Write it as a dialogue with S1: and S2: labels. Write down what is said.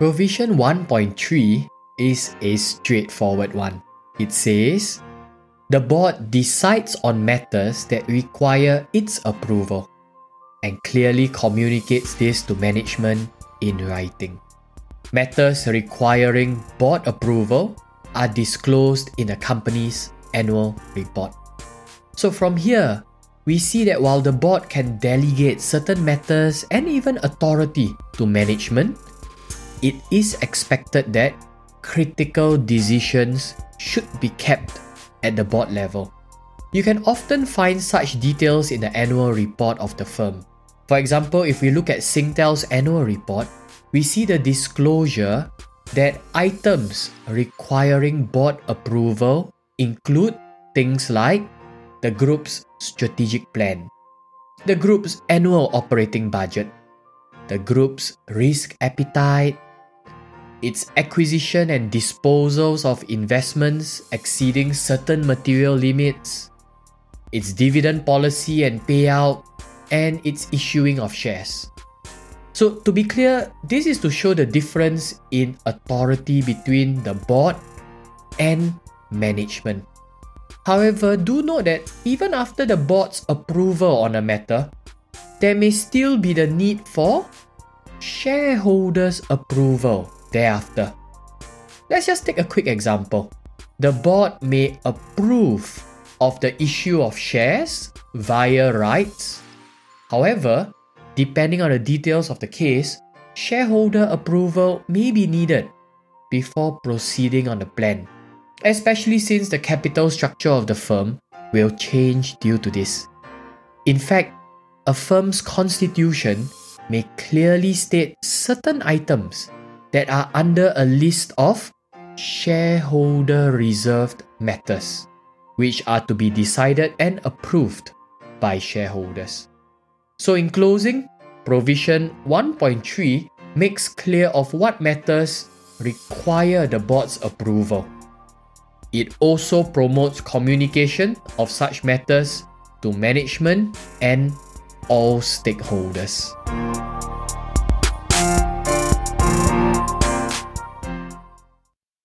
S1: Provision 1.3 is a straightforward one. It says, the board decides on matters that require its approval and clearly communicates this to management in writing. Matters requiring board approval are disclosed in a company's annual report. So, from here, we see that while the board can delegate certain matters and even authority to management, it is expected that critical decisions should be kept at the board level. You can often find such details in the annual report of the firm. For example, if we look at Singtel's annual report, we see the disclosure that items requiring board approval include things like the group's strategic plan, the group's annual operating budget, the group's risk appetite, its acquisition and disposals of investments exceeding certain material limits, its dividend policy and payout, and its issuing of shares. So, to be clear, this is to show the difference in authority between the board and management. However, do note that even after the board's approval on a matter, there may still be the need for shareholders' approval thereafter. Let's just take a quick example. The board may approve of the issue of shares via rights. However, depending on the details of the case, shareholder approval may be needed before proceeding on the plan, especially since the capital structure of the firm will change due to this. In fact, a firm's constitution may clearly state certain items that are under a list of shareholder reserved matters, which are to be decided and approved by shareholders. So, in closing, provision 1.3 makes clear of what matters require the board's approval. It also promotes communication of such matters to management and all stakeholders.